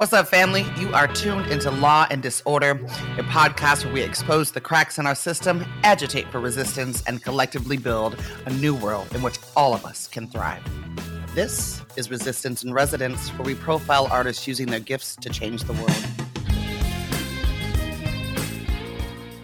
What's up, family? You are tuned into Law and Disorder, a podcast where we expose the cracks in our system, agitate for resistance, and collectively build a new world in which all of us can thrive. This is Resistance in Residence, where we profile artists using their gifts to change the world.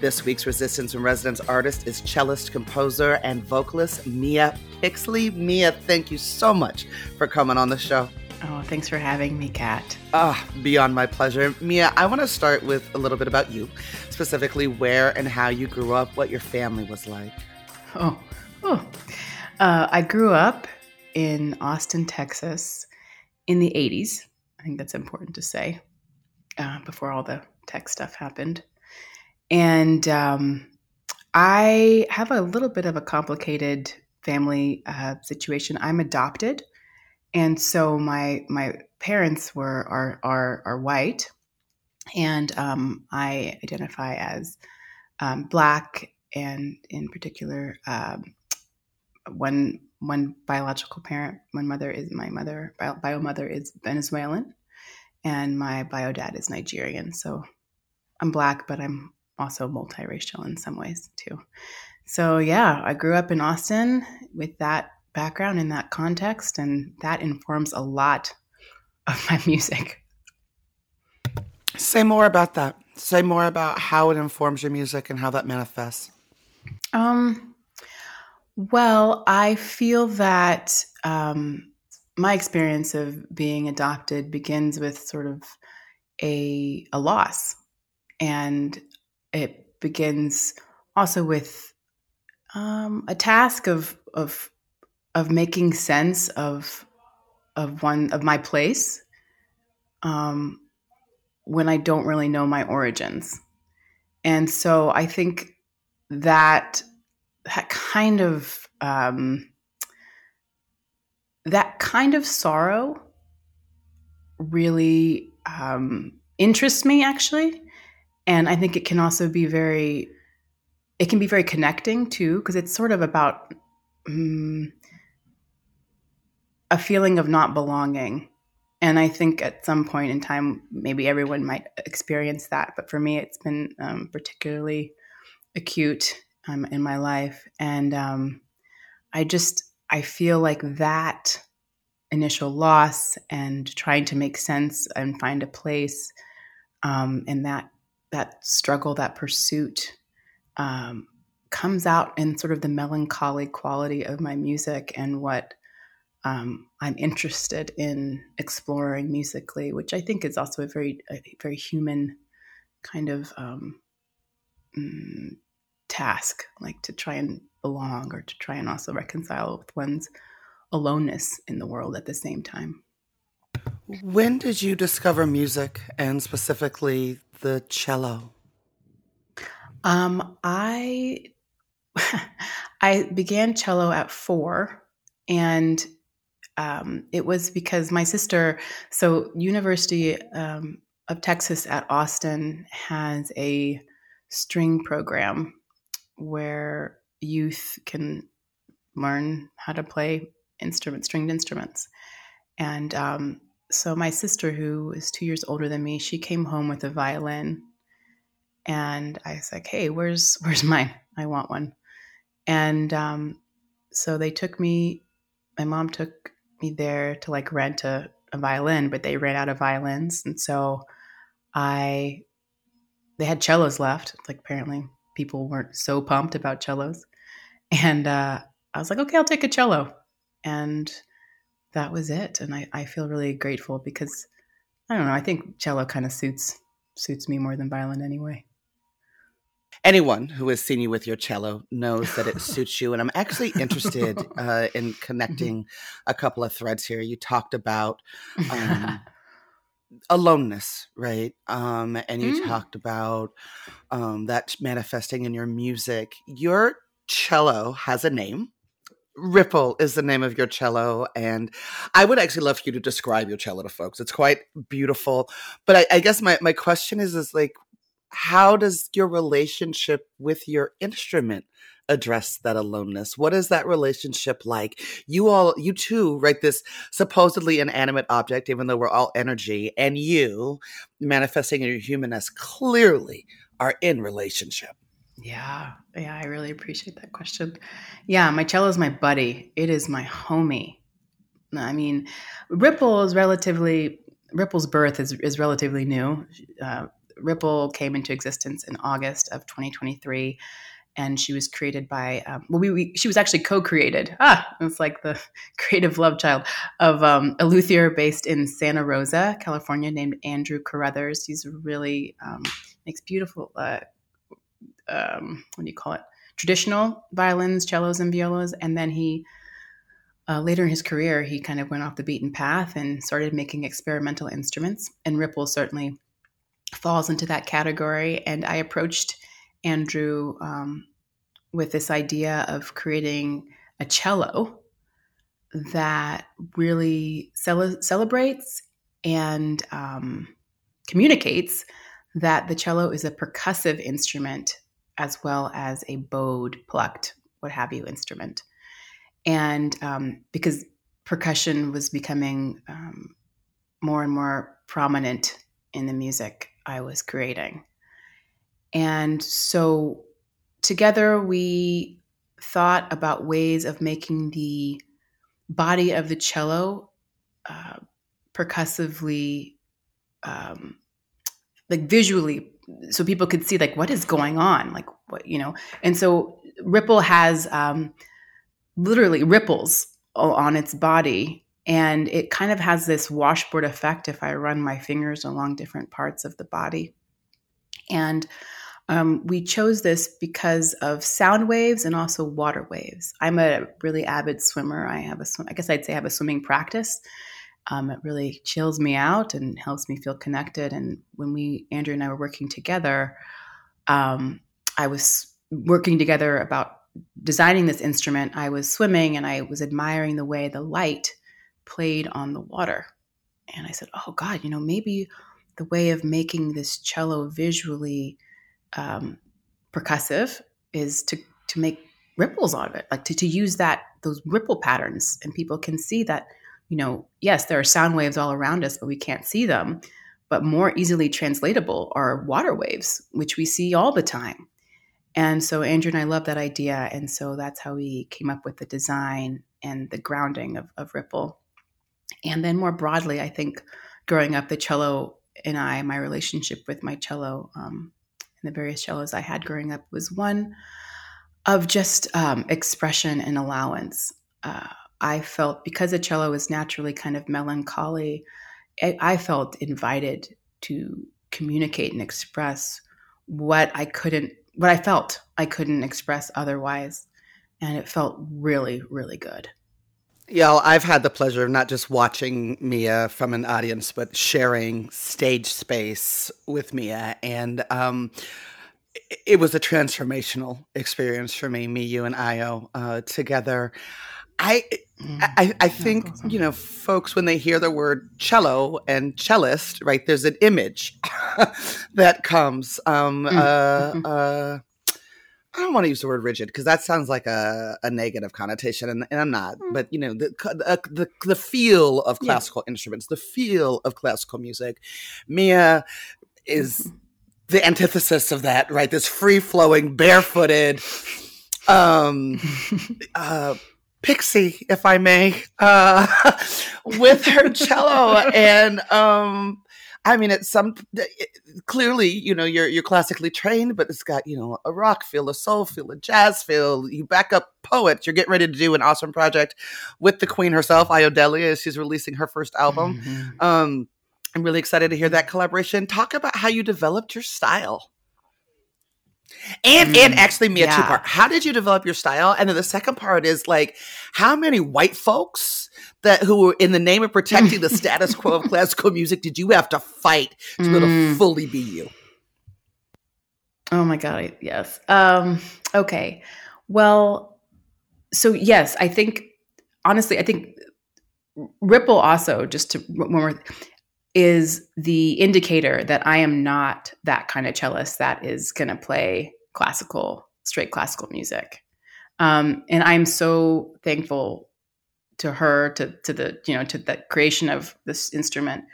This week's Resistance in Residence artist is cellist, composer, and vocalist Mia Pixley. Mia, thank you so much for coming on the show. Oh, thanks for having me, Kat. Ah, beyond my pleasure. Mia, I want to start with a little bit about you, specifically where and how you grew up, what your family was like. Oh, oh. Uh, I grew up in Austin, Texas in the 80s. I think that's important to say uh, before all the tech stuff happened. And um, I have a little bit of a complicated family uh, situation. I'm adopted and so my my parents were are are, are white, and um, I identify as um, black, and in particular, um, one one biological parent, one mother is my mother, bio, bio mother is Venezuelan, and my bio dad is Nigerian. So I'm black, but I'm also multiracial in some ways too. So yeah, I grew up in Austin with that background in that context, and that informs a lot of my music. Say more about that. Say more about how it informs your music and how that manifests. Um, well, I feel that um, my experience of being adopted begins with sort of a a loss, and it begins also with um, a task of of of making sense of of one of my place um, when I don't really know my origins, and so I think that that kind of um, that kind of sorrow really um, interests me actually. And i think it can also be very it can be very connecting too because it's sort of about um, a feeling of not belonging. And I think at some point in time, maybe everyone might experience that. But for me, it's been um, particularly acute um, in my life. And um, I just, I feel like that initial loss and trying to make sense and find a place um, and that, that struggle, that pursuit um, comes out in sort of the melancholy quality of my music and what um, I'm interested in exploring musically, which I think is also a very, a very human kind of um, mm, task, like to try and belong or to try and also reconcile with one's aloneness in the world at the same time. When did you discover music and specifically the cello? Um, I I began cello at four, and um, it was because my sister, so University um, of Texas at Austin has a string program where youth can learn how to play instruments, stringed instruments. And um, so my sister, who is two years older than me, she came home with a violin, and I was like, "Hey, where's where's mine? I want one." And um, so they took me. My mom took me there to like rent a, a violin, but they ran out of violins. And so I, they had cellos left. Like apparently people weren't so pumped about cellos. And uh, I was like, okay, I'll take a cello. And that was it. And I, I feel really grateful because I don't know, I think cello kind of suits suits me more than violin anyway anyone who has seen you with your cello knows that it suits you. And I'm actually interested uh, in connecting a couple of threads here. You talked about um, aloneness, right? Um, and you mm. talked about um, that manifesting in your music. Your cello has a name. Ripple is the name of your cello, and I would actually love for you to describe your cello to folks. It's quite beautiful, but I, I guess my, my question is is like, how does your relationship with your instrument address that aloneness? What is that relationship like? You all, you two, right? This supposedly inanimate object, even though we're all energy, and you manifesting your humanness clearly are in relationship. Yeah, yeah, I really appreciate that question. Yeah, my cello is my buddy. It is my homie. I mean, Ripple is relatively Ripple's birth is, is relatively new. Uh, Ripple came into existence in August of 2023, and she was created by um, well, we, we, she was actually co-created. Ah, it's like the creative love child of um, a luthier based in Santa Rosa, California, named Andrew Carruthers. He's really um, makes beautiful. Uh, um, what do you call it? Traditional violins, cellos, and violas, and then he uh, later in his career, he kind of went off the beaten path and started making experimental instruments. And Ripple certainly falls into that category. And I approached Andrew um, with this idea of creating a cello that really cel- celebrates and um, communicates that the cello is a percussive instrument as well as a bowed, plucked, what have you instrument and um, because percussion was becoming um, more and more prominent in the music I was creating. And so together we thought about ways of making the body of the cello uh, percussively, um, like visually, so people could see like what is going on, like what you know. And so Ripple has um, literally ripples on its body and it kind of has this washboard effect if I run my fingers along different parts of the body. And um, we chose this because of sound waves and also water waves. I'm a really avid swimmer. I have a, I guess I'd say I have a swimming practice. Um, it really chills me out and helps me feel connected. And when we, Andrew and I were working together, um, I was working together about designing this instrument, I was swimming and I was admiring the way the light played on the water. And I said, Oh, God, you know, maybe the way of making this cello visually um, percussive is to, to make ripples out of it, like to, to use that, those ripple patterns. And people can see that, you know, yes, there are sound waves all around us, but we can't see them. But more easily translatable are water waves, which we see all the time. And so Andrew and I love that idea. And so that's how we came up with the design and the grounding of, of Ripple. And then more broadly, I think growing up, the cello and I, my relationship with my cello um, and the various cellos I had growing up was one of just um, expression and allowance. Uh, I felt because the cello is naturally kind of melancholy, I, I felt invited to communicate and express what I couldn't what I felt I couldn't express otherwise. And it felt really, really good. Yeah, well, I've had the pleasure of not just watching Mia from an audience, but sharing stage space with Mia. And um, it was a transformational experience for me, me, you, and Io uh, together. I, mm. I, I think you know, folks when they hear the word cello and cellist, right? There's an image that comes. Um, mm. uh, mm-hmm. uh, I don't want to use the word rigid because that sounds like a, a negative connotation, and, and I'm not. Mm. But you know, the the the, the feel of classical yeah. instruments, the feel of classical music. Mia is mm-hmm. the antithesis of that, right? This free flowing, barefooted. Um, uh, Pixie, if I may, uh, with her cello. and um, I mean, it's some it, clearly, you know, you're you're classically trained, but it's got you know a rock feel, a soul feel, a jazz feel. You back up poets. You're getting ready to do an awesome project with the Queen herself, Iodelia, as she's releasing her first album. Mm-hmm. Um, I'm really excited to hear that collaboration. Talk about how you developed your style. And mm, and actually me a yeah. two part. How did you develop your style? And then the second part is like how many white folks that who were in the name of protecting the status quo of classical music did you have to fight to mm. be able to mm. fully be you? Oh my god, yes. Um okay. Well, so yes, I think honestly, I think Ripple also just to one more is the indicator that I am not that kind of cellist that is going to play classical, straight classical music. Um, and I'm so thankful to her, to to the you know to the creation of this instrument,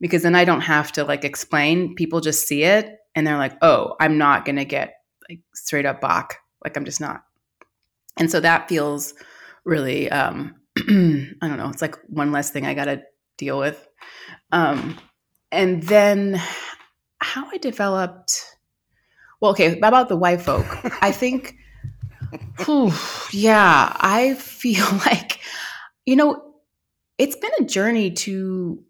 because then I don't have to like explain. People just see it and they're like, oh, I'm not gonna get like straight up Bach. Like I'm just not. And so that feels really um, I don't know. It's like one less thing I got to deal with. Um, and then how I developed. Well, okay, about the white folk. I think, whew, yeah, I feel like, you know, it's been a journey to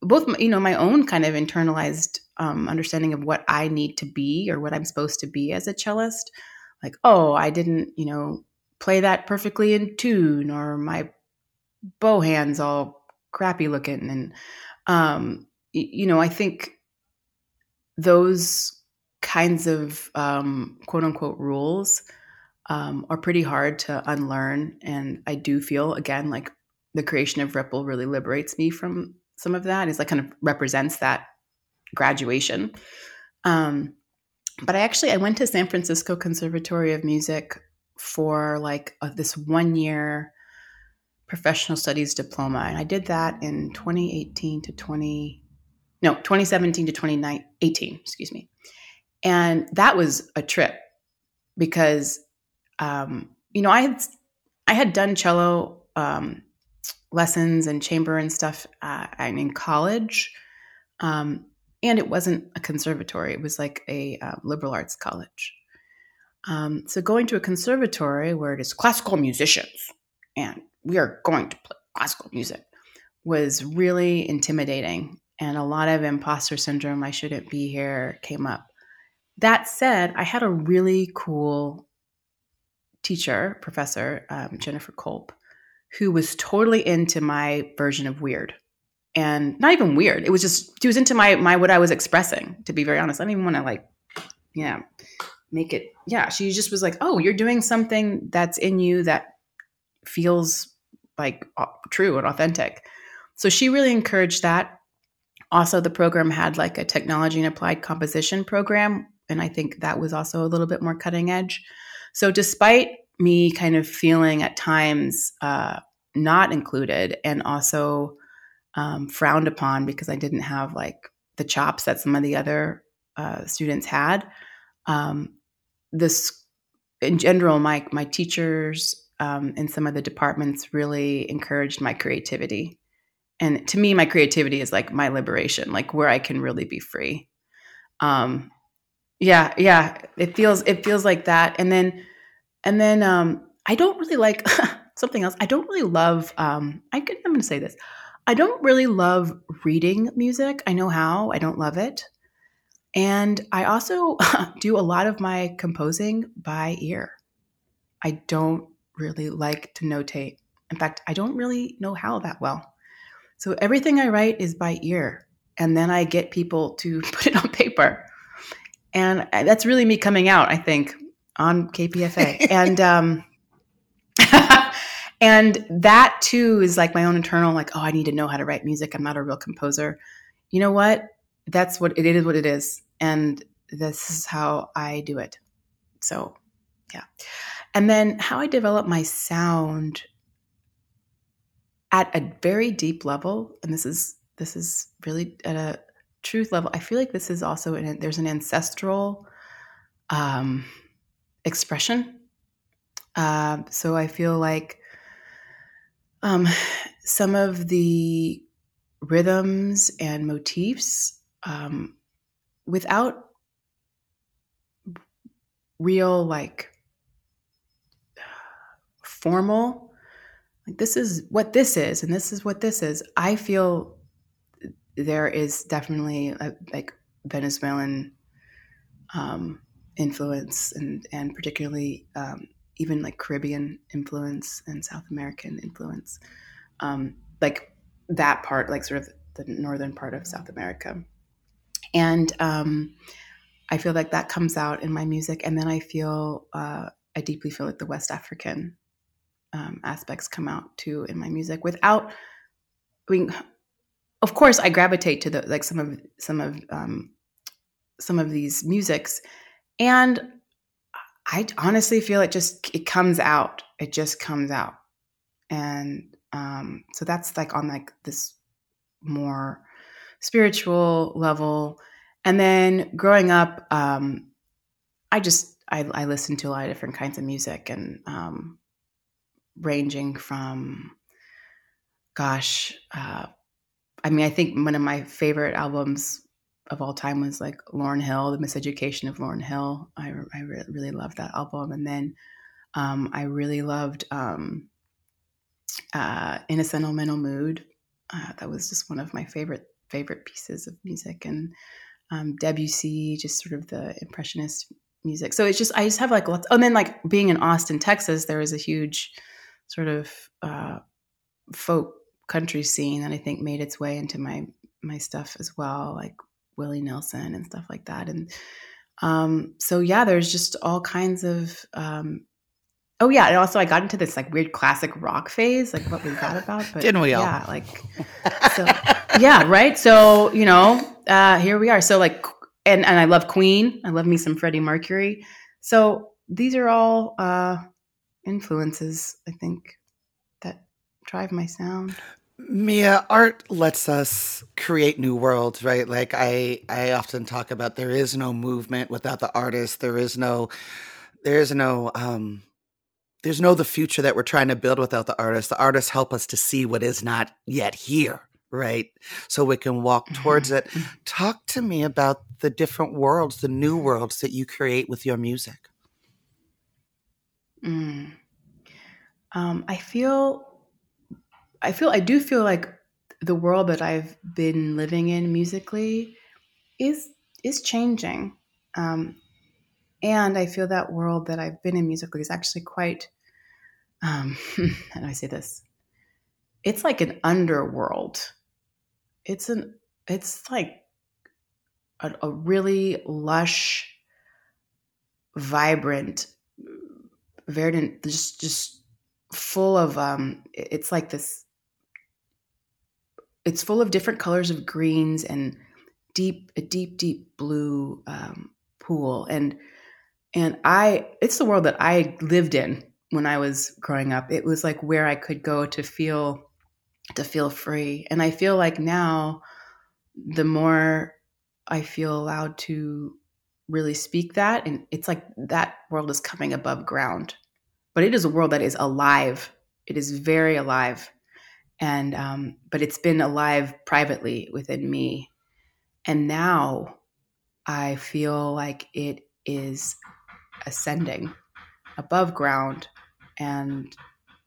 both, you know, my own kind of internalized um, understanding of what I need to be or what I'm supposed to be as a cellist. Like, oh, I didn't, you know, play that perfectly in tune, or my bow hands all crappy looking, and um, you know, I think those kinds of um, quote unquote rules um, are pretty hard to unlearn. And I do feel, again, like the creation of Ripple really liberates me from some of that. Is like kind of represents that graduation. Um, but I actually I went to San Francisco Conservatory of Music for like a, this one year professional studies diploma, and I did that in 2018 to 20 no 2017 to 2018 excuse me. And that was a trip because um, you know i had i had done cello um, lessons and chamber and stuff uh, in college um, and it wasn't a conservatory it was like a uh, liberal arts college. Um, so going to a conservatory where it is classical musicians and we are going to play classical music was really intimidating and a lot of imposter syndrome, I shouldn't be here, came up. That said, I had a really cool teacher, professor, um, Jennifer Culp, who was totally into my version of weird. And not even weird. It was just she was into my my what I was expressing, to be very honest. I didn't even want to like, yeah, make it yeah. She just was like, Oh, you're doing something that's in you that feels like true and authentic. So she really encouraged that also the program had like a technology and applied composition program and i think that was also a little bit more cutting edge so despite me kind of feeling at times uh, not included and also um, frowned upon because i didn't have like the chops that some of the other uh, students had um, this in general my my teachers um, in some of the departments really encouraged my creativity. And to me my creativity is like my liberation like where i can really be free. Um yeah yeah it feels it feels like that. And then and then um i don't really like something else. I don't really love um i could i'm gonna say this. I don't really love reading music. I know how. I don't love it. And i also do a lot of my composing by ear. I don't really like to notate in fact i don't really know how that well so everything I write is by ear. And then I get people to put it on paper. And that's really me coming out, I think, on KPFA. and um, and that too is like my own internal, like, oh, I need to know how to write music. I'm not a real composer. You know what? That's what it is what it is. And this is how I do it. So yeah. And then how I develop my sound at a very deep level, and this is this is really at a truth level. I feel like this is also an, there's an ancestral um, expression. Uh, so I feel like um, some of the rhythms and motifs, um, without real like formal. Like this is what this is and this is what this is. I feel there is definitely a, like venezuelan um, influence and and particularly um, even like caribbean influence and south american influence um, like that part like sort of the northern part of south america. And um, i feel like that comes out in my music and then i feel uh, i deeply feel like the west african um, aspects come out too in my music without I mean of course I gravitate to the like some of some of um, some of these musics and I honestly feel it just it comes out. It just comes out, and um, so that's like on like this more spiritual level. And then growing up, um, I just I, I listened to a lot of different kinds of music and um, ranging from, gosh, uh, I mean, I think one of my favorite albums of all time was like Lauryn Hill, The Miseducation of Lauryn Hill. I, I re- really loved that album. And then um, I really loved um, uh, In a Sentimental Mood. Uh, that was just one of my favorite favorite pieces of music. And um, Debussy, just sort of the impressionist music. So it's just I just have like lots. And then like being in Austin, Texas, there was a huge sort of uh, folk country scene that I think made its way into my my stuff as well, like Willie Nelson and stuff like that. And um, so yeah, there's just all kinds of. Um, oh yeah, and also I got into this like weird classic rock phase. Like what was that about? But didn't we all? Yeah, like so, yeah, right. So you know, uh, here we are. So like, and and I love Queen. I love me some Freddie Mercury. So these are all uh, influences, I think, that drive my sound. Mia, art lets us create new worlds, right? Like I, I often talk about there is no movement without the artist. There is no, there is no, um, there's no the future that we're trying to build without the artist. The artists help us to see what is not yet here, right? So we can walk towards it. Mm-hmm. Talk to me about the different worlds, the new worlds that you create with your music. Mm. Um, I feel, I feel, I do feel like the world that I've been living in musically is is changing, um, and I feel that world that I've been in musically is actually quite. Um, how do I say this? It's like an underworld. It's an. It's like a, a really lush, vibrant verdant, just just full of um, it's like this. It's full of different colors of greens and deep a deep deep blue um, pool and and I it's the world that I lived in when I was growing up. It was like where I could go to feel to feel free. And I feel like now the more I feel allowed to really speak that and it's like that world is coming above ground. But it is a world that is alive. It is very alive. And um, but it's been alive privately within me. And now i feel like it is ascending above ground. And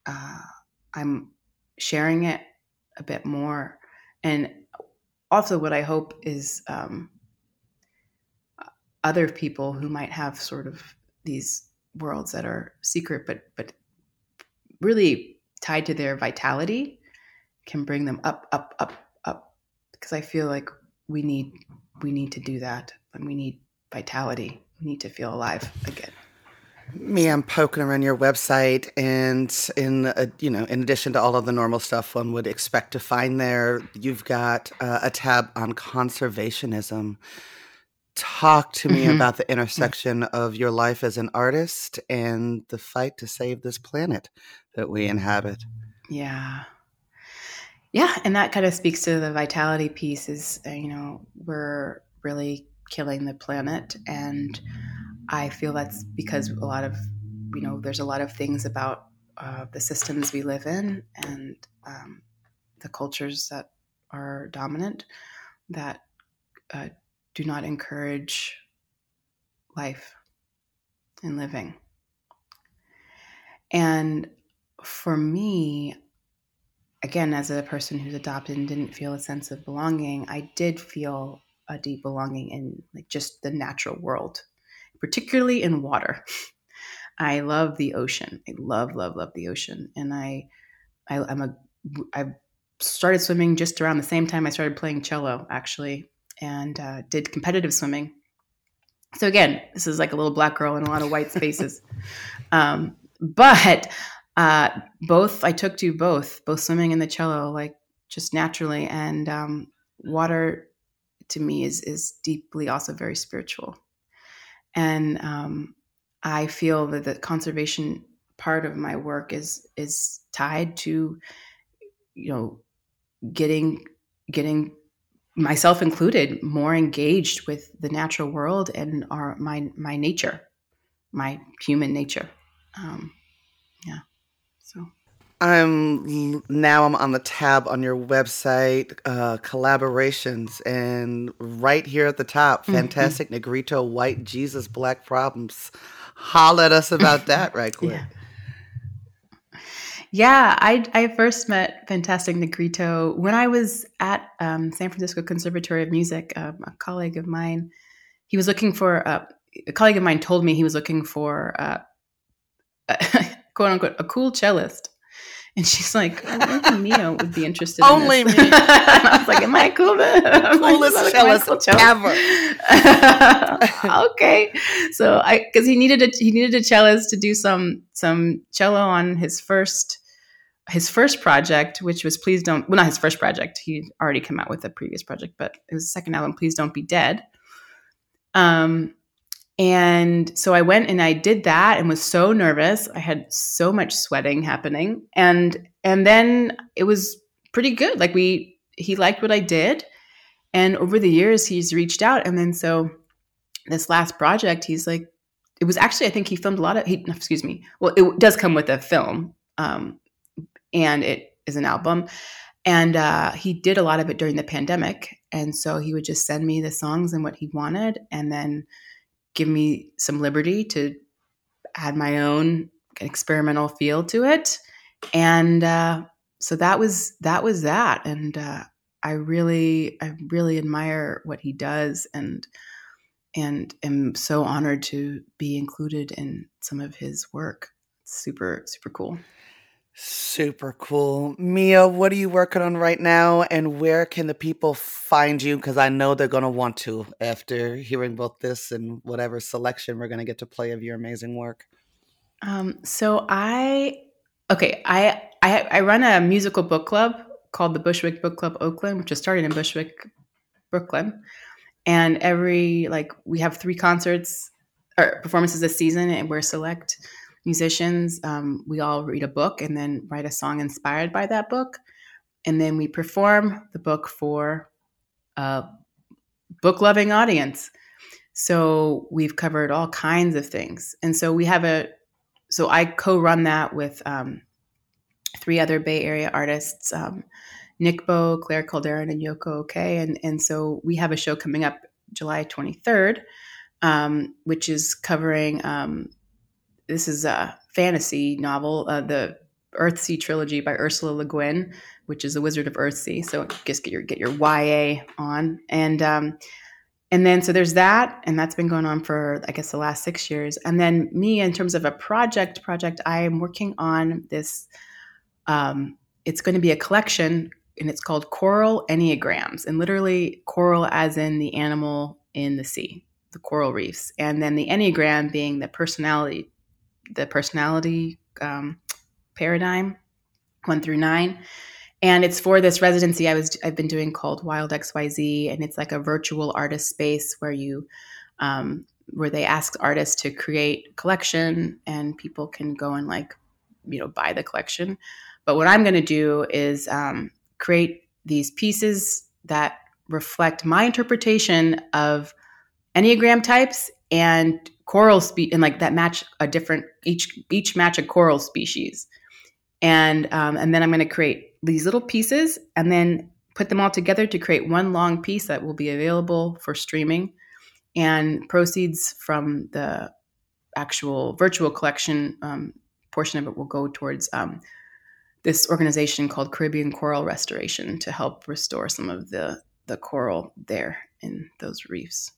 uh, i'm sharing it a bit more. And also what i hope is um, other people who might have sort of these worlds that are secret but but really tied to their vitality can bring them up up up up. Because i feel like we need we need to do that and we need vitality. We need to feel alive again. Me i'm poking around your website and in a, you know in addition to all of the normal stuff one would expect to find there you've got uh, a tab on conservationism talk to me mm-hmm. about the intersection of your life as an artist and the fight to save this planet that we inhabit. Yeah. Yeah, and that kind of speaks to the vitality piece is uh, you know, we're really killing the planet and I feel that's because a lot of you know, there's a lot of things about uh, the systems we live in and um, the cultures that are dominant that uh, do not encourage life and living. And for me, again, as a person who's adopted and didn't feel a sense of belonging, I did feel a deep belonging in like just the natural world, particularly in water. I love the ocean. I love, love, love the ocean. And I, I I'm a, I started swimming just around the same time I started playing cello, actually and uh, did competitive swimming. So again, this is like a little black girl in a lot of white spaces. um, but uh, both I took to both, both swimming and the cello, like just naturally. And um, water to me is is deeply also very spiritual. And um, I feel that the conservation part of my work is is tied to you know getting getting myself included more engaged with the natural world and our my my nature my human nature um, yeah so I'm now I'm on the tab on your website, uh, collaborations, and right here at the top, mm-hmm. fantastic Negrito, white Jesus, black problems. Holler at us about that right quick. yeah. Yeah, I, I first met Fantastic Negrito when I was at um, San Francisco Conservatory of Music. Um, a colleague of mine, he was looking for uh, a colleague of mine told me he was looking for uh, quote unquote a cool cellist and she's like, oh, only Mia would be interested. only in me. and I was like, am I cool? Coolest like, cellist cool ever. okay, so I because he needed a he needed a cellist to do some some cello on his first his first project, which was Please Don't well not his first project. He'd already come out with a previous project, but it was the second album, Please Don't Be Dead. Um, and so I went and I did that and was so nervous. I had so much sweating happening. And and then it was pretty good. Like we he liked what I did. And over the years he's reached out and then so this last project he's like it was actually I think he filmed a lot of he excuse me. Well, it does come with a film. Um and it is an album. And uh, he did a lot of it during the pandemic. And so he would just send me the songs and what he wanted. And then give me some liberty to add my own experimental feel to it and uh, so that was that was that and uh, i really i really admire what he does and and am so honored to be included in some of his work super super cool Super cool. Mia, what are you working on right now and where can the people find you? Because I know they're going to want to after hearing both this and whatever selection we're going to get to play of your amazing work. Um, so I, okay, I, I, I run a musical book club called the Bushwick Book Club Oakland, which is started in Bushwick, Brooklyn. And every, like, we have three concerts or performances this season and we're select musicians. Um, we all read a book and then write a song inspired by that book. And then we perform the book for a book loving audience. So we've covered all kinds of things. And so we have a, so I co run that with um, three other Bay Area artists. Um, Nick Bo, Claire Calderon, and Yoko Okay. And, and so we have a show coming up July 23rd, um, which is covering um, this is a fantasy novel, uh, the Earthsea trilogy by Ursula Le Guin, which is the Wizard of Earthsea. So just get your get your YA on, and um, and then so there's that, and that's been going on for I guess the last six years. And then me, in terms of a project, project I am working on this. Um, it's going to be a collection, and it's called Coral Enneagrams, and literally coral as in the animal in the sea, the coral reefs, and then the enneagram being the personality the personality um, paradigm, one through nine. And it's for this residency I was I've been doing called Wild XYZ, and it's like a virtual artist space where you um, where they ask artists to create collection, and people can go and like you know buy the collection. But what I'm going to do is um, create these pieces that reflect my interpretation of enneagram types and coral spe- and like that match a different each each match a coral species. And um, and then i'm going to create these little pieces and then put them all together to create one long piece that will be available for streaming and proceeds from the actual virtual collection um, portion of it will go towards um, this organization called caribbean coral restoration to help restore some of the the coral there in those reefs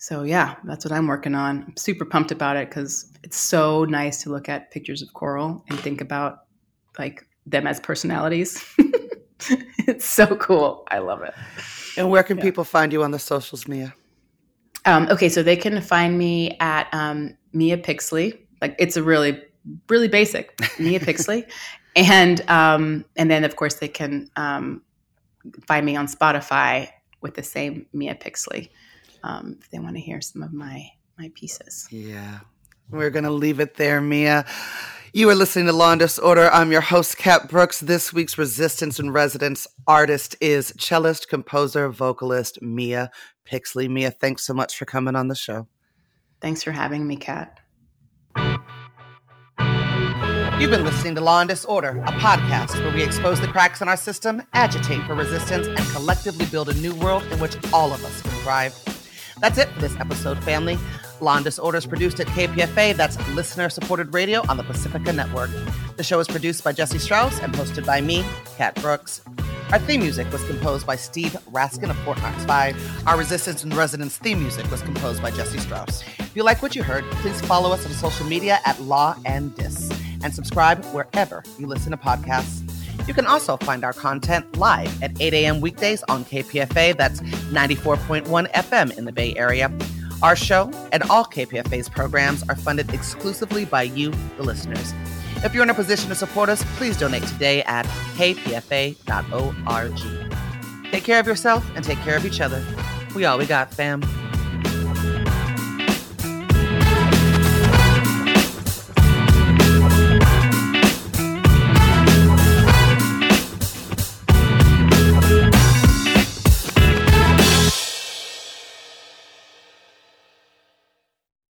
so yeah, that's what I'm working on. I'm super pumped about it because it's so nice to look at pictures of coral and think about like them as personalities. it's so cool. I love it. And where can yeah. people find you on the socials, Mia? Um, okay, so they can find me at um, Mia Pixley. Like it's a really, really basic Mia Pixley, and um, and then of course they can um, find me on Spotify with the same Mia Pixley um, if they want to hear some of my my pieces. Yeah. We're going to leave it there, Mia. You are listening to Law and Disorder. I'm your host, Kat Brooks. This week's Resistance in Residence artist is cellist, composer, vocalist Mia Pixley. Mia, thanks so much for coming on the show. Thanks for having me, Kat. You've been listening to Law and Disorder, a podcast where we expose the cracks in our system, agitate for resistance, and collectively build a new world in which all of us can thrive. That's it for this episode, family. Law and Disorder is produced at KPFA, that's listener supported radio on the Pacifica Network. The show is produced by Jesse Strauss and hosted by me, Kat Brooks. Our theme music was composed by Steve Raskin of Fort Knox 5. Our Resistance and Residence theme music was composed by Jesse Strauss. If you like what you heard, please follow us on social media at Law and Dis and subscribe wherever you listen to podcasts. You can also find our content live at 8 a.m. weekdays on KPFA, that's 94.1 FM in the Bay Area. Our show and all KPFA's programs are funded exclusively by you, the listeners. If you're in a position to support us, please donate today at kpfa.org. Take care of yourself and take care of each other. We all we got, fam.